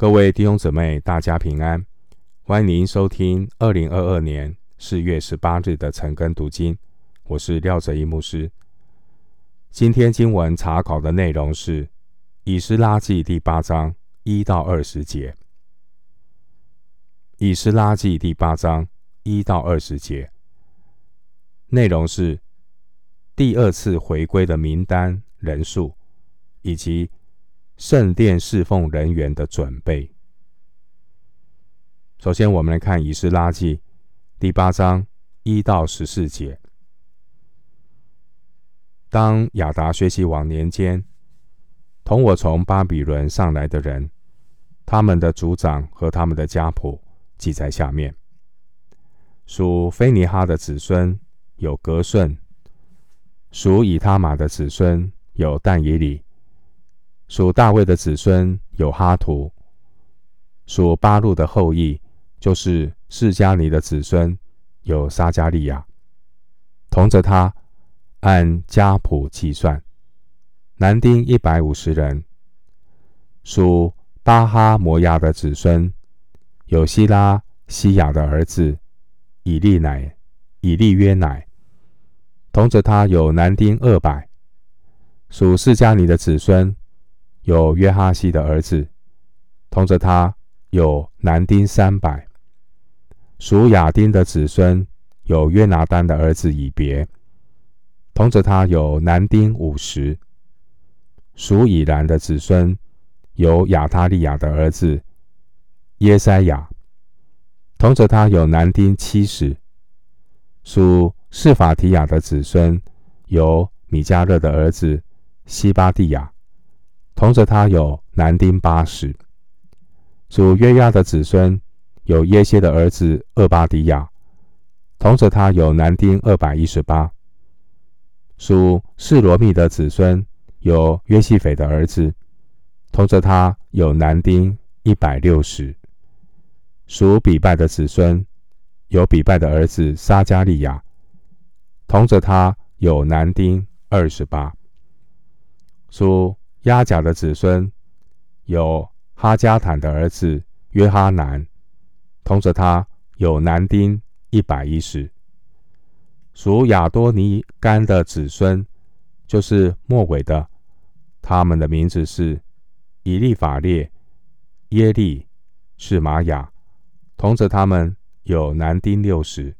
各位弟兄姊妹，大家平安！欢迎您收听二零二二年四月十八日的晨更读经，我是廖哲一牧师。今天经文查考的内容是《以斯拉记》第八章一到二十节，《以斯拉记》第八章一到二十节内容是第二次回归的名单人数以及。圣殿侍奉人员的准备。首先，我们来看《以斯拉记》第八章一到十四节。当亚达学习往年间，同我从巴比伦上来的人，他们的族长和他们的家谱记在下面。属菲尼哈的子孙有格顺，属以他玛的子孙有但以理。属大卫的子孙有哈图，属巴路的后裔就是释迦尼的子孙有撒迦利亚，同着他按家谱计算，男丁一百五十人。属巴哈摩亚的子孙有希拉西亚的儿子以利乃、以利约乃，同着他有男丁二百。属释迦尼的子孙。有约哈西的儿子，同着他有男丁三百。属亚丁的子孙有约拿单的儿子以别，同着他有男丁五十。属以兰的子孙有亚他利亚的儿子耶塞亚，同着他有男丁七十。属示法提亚的子孙有米迦勒的儿子西巴蒂亚。同着他有男丁八十，属约押的子孙有耶歇的儿子厄巴迪亚，同着他有男丁二百一十八。属示罗密的子孙有约西斐的儿子，同着他有男丁一百六十。属比拜的子孙有比拜的儿子撒迦利亚，同着他有男丁二十八。属亚甲的子孙有哈加坦的儿子约哈南，同着他有男丁一百一十。属亚多尼干的子孙就是末尾的，他们的名字是以利法列、耶利、示玛雅，同着他们有男丁六十。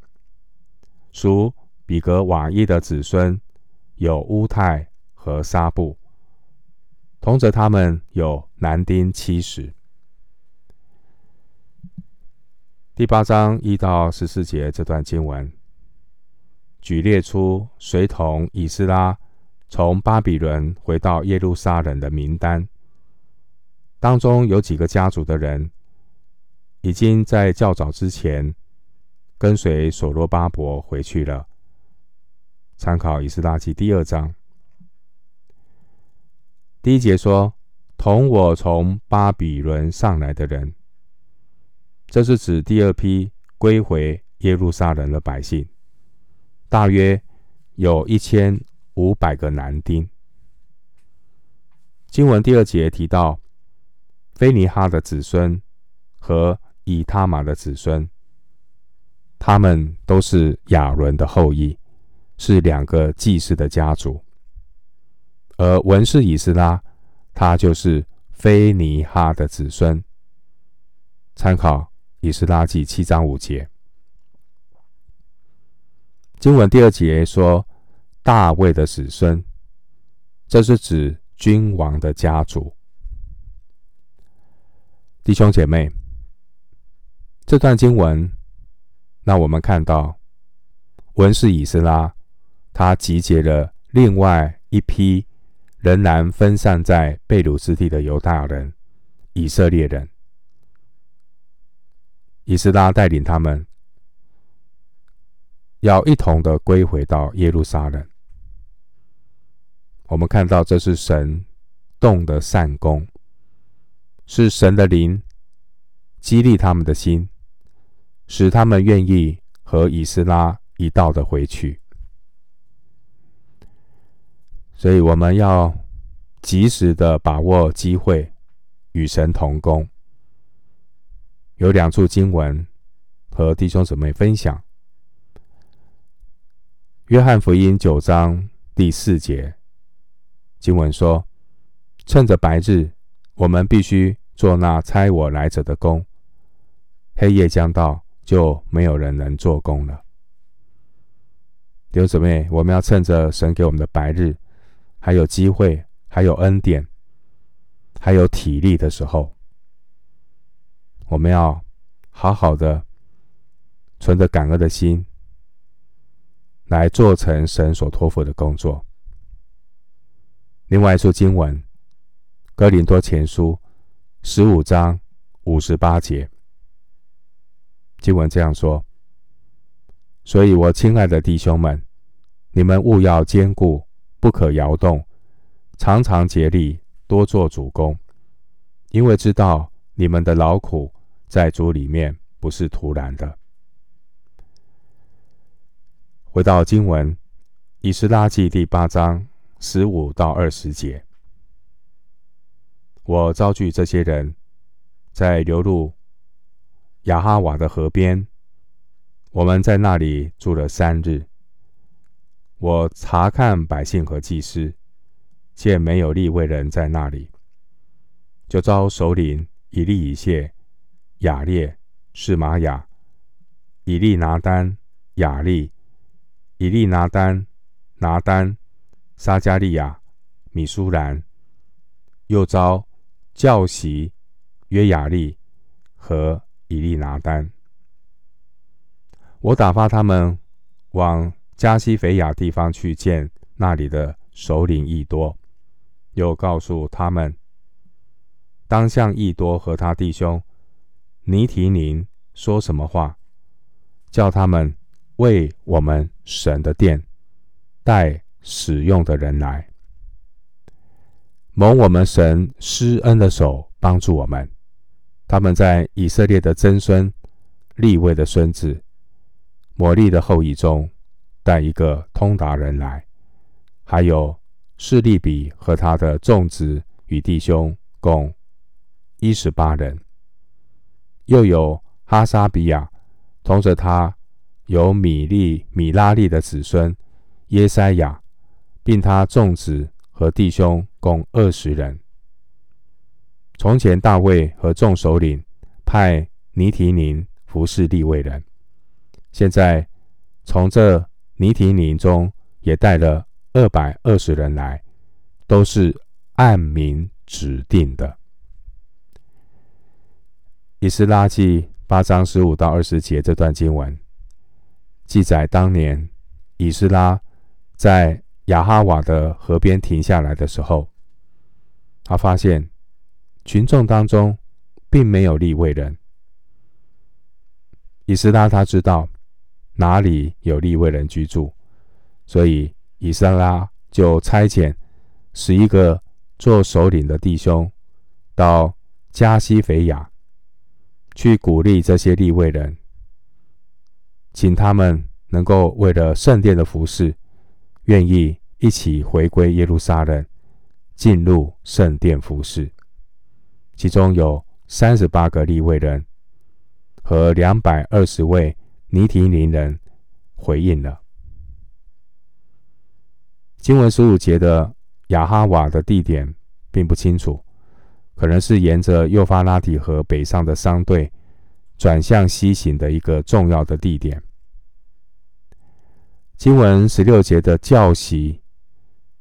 属比格瓦伊的子孙有乌泰和沙布。同着他们有男丁七十。第八章一到十四节这段经文，举列出随同以斯拉从巴比伦回到耶路撒冷的名单，当中有几个家族的人，已经在较早之前跟随所罗巴伯回去了。参考以斯拉记第二章。第一节说：“同我从巴比伦上来的人，这是指第二批归回耶路撒冷的百姓，大约有一千五百个男丁。”经文第二节提到菲尼哈的子孙和以他玛的子孙，他们都是亚伦的后裔，是两个祭司的家族。而文士以斯拉，他就是菲尼哈的子孙。参考以斯拉记七章五节。经文第二节说大卫的子孙，这是指君王的家族。弟兄姐妹，这段经文那我们看到文士以斯拉，他集结了另外一批。仍然分散在被掳之地的犹大人、以色列人，以斯拉带领他们，要一同的归回到耶路撒冷。我们看到这是神动的善工，是神的灵激励他们的心，使他们愿意和以斯拉一道的回去。所以我们要及时的把握机会，与神同工，有两处经文和弟兄姊妹分享。约翰福音九章第四节经文说：“趁着白日，我们必须做那差我来者的工；黑夜将到，就没有人能做工了。”弟兄姊妹，我们要趁着神给我们的白日，还有机会，还有恩典，还有体力的时候，我们要好好的存着感恩的心，来做成神所托付的工作。另外一处经文，《哥林多前书》十五章五十八节，经文这样说：“所以我亲爱的弟兄们，你们务要坚固，不可摇动，常常竭力，多做主工，因为知道你们的劳苦在主里面不是徒然的。”回到经文，《以斯拉记》第八章十五到二十节，我招聚这些人，在流入雅哈瓦的河边，我们在那里住了三日。我查看百姓和祭司，见没有立位人在那里，就召首领以利以谢、雅列、示玛雅、以利拿单、雅利。以利拿单、拿单、撒迦利亚、米苏兰，又召教习约雅利和以利拿单。我打发他们往加西腓亚地方去见那里的首领益多，又告诉他们，当向益多和他弟兄尼提宁说什么话，叫他们。为我们神的殿带使用的人来，蒙我们神施恩的手帮助我们。他们在以色列的曾孙利位的孙子摩利的后裔中带一个通达人来，还有示利比和他的众子与弟兄共一十八人，又有哈沙比亚同着他。有米利、米拉利的子孙耶塞亚，并他众子和弟兄共二十人。从前大卫和众首领派尼提宁服侍利未人，现在从这尼提宁中也带了二百二十人来，都是按名指定的。以斯拉记八章十五到二十节这段经文。记载当年以斯拉在亚哈瓦的河边停下来的时候，他发现群众当中并没有利未人。以斯拉他知道哪里有利未人居住，所以以斯拉就差遣十一个做首领的弟兄到加西腓亚去鼓励这些利未人。请他们能够为了圣殿的服事，愿意一起回归耶路撒冷，进入圣殿服事。其中有三十八个利未人和两百二十位尼提宁人回应了。经文十五节的雅哈瓦的地点并不清楚，可能是沿着幼发拉底河北上的商队。转向西行的一个重要的地点。经文十六节的教习，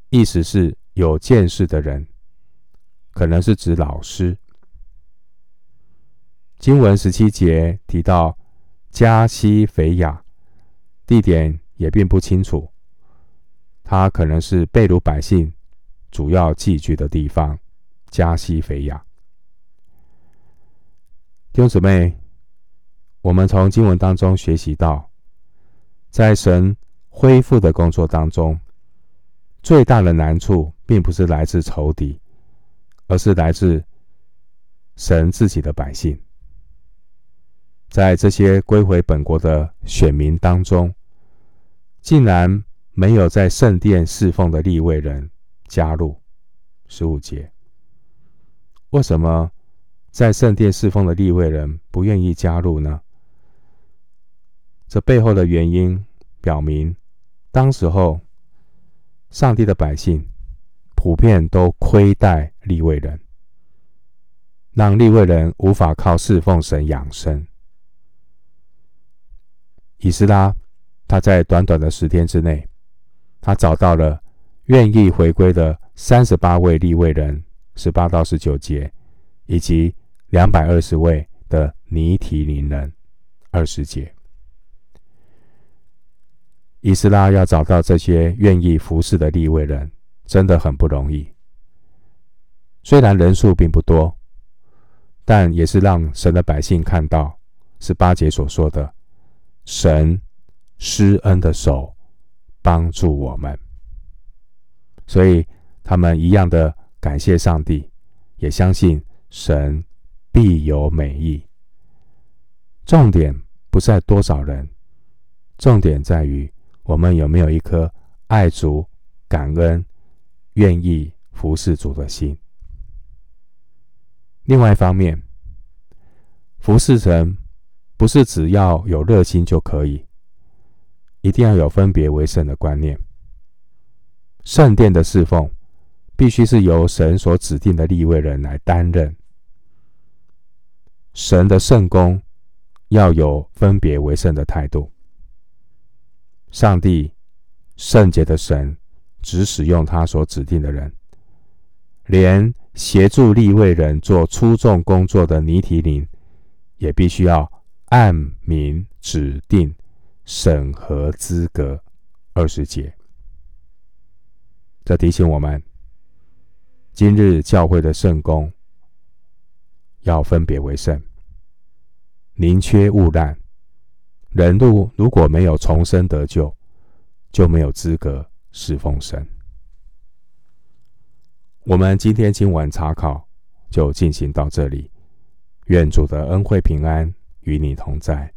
意思是有见识的人，可能是指老师。经文十七节提到加西斐亚，地点也并不清楚，它可能是贝鲁百姓主要寄居的地方。加西腓亚，弟兄姊妹。我们从经文当中学习到，在神恢复的工作当中，最大的难处并不是来自仇敌，而是来自神自己的百姓。在这些归回本国的选民当中，竟然没有在圣殿侍奉的利未人加入。十五节，为什么在圣殿侍奉的利未人不愿意加入呢？这背后的原因表明，当时候上帝的百姓普遍都亏待利未人，让利未人无法靠侍奉神养生。以斯拉他在短短的十天之内，他找到了愿意回归的三十八位利未人，十八到十九节，以及两百二十位的尼提宁人，二十节。以斯拉要找到这些愿意服侍的利未人，真的很不容易。虽然人数并不多，但也是让神的百姓看到，十八节所说的神施恩的手帮助我们，所以他们一样的感谢上帝，也相信神必有美意。重点不在多少人，重点在于。我们有没有一颗爱主、感恩、愿意服侍主的心？另外一方面，服侍神不是只要有热心就可以，一定要有分别为圣的观念。圣殿的侍奉必须是由神所指定的立位人来担任，神的圣工要有分别为圣的态度。上帝圣洁的神只使用他所指定的人，连协助立位人做出众工作的尼提林，也必须要按名指定审核资格。二十节，这提醒我们，今日教会的圣工要分别为圣，宁缺毋滥。人路如果没有重生得救，就没有资格侍奉神。我们今天经文查考就进行到这里，愿主的恩惠平安与你同在。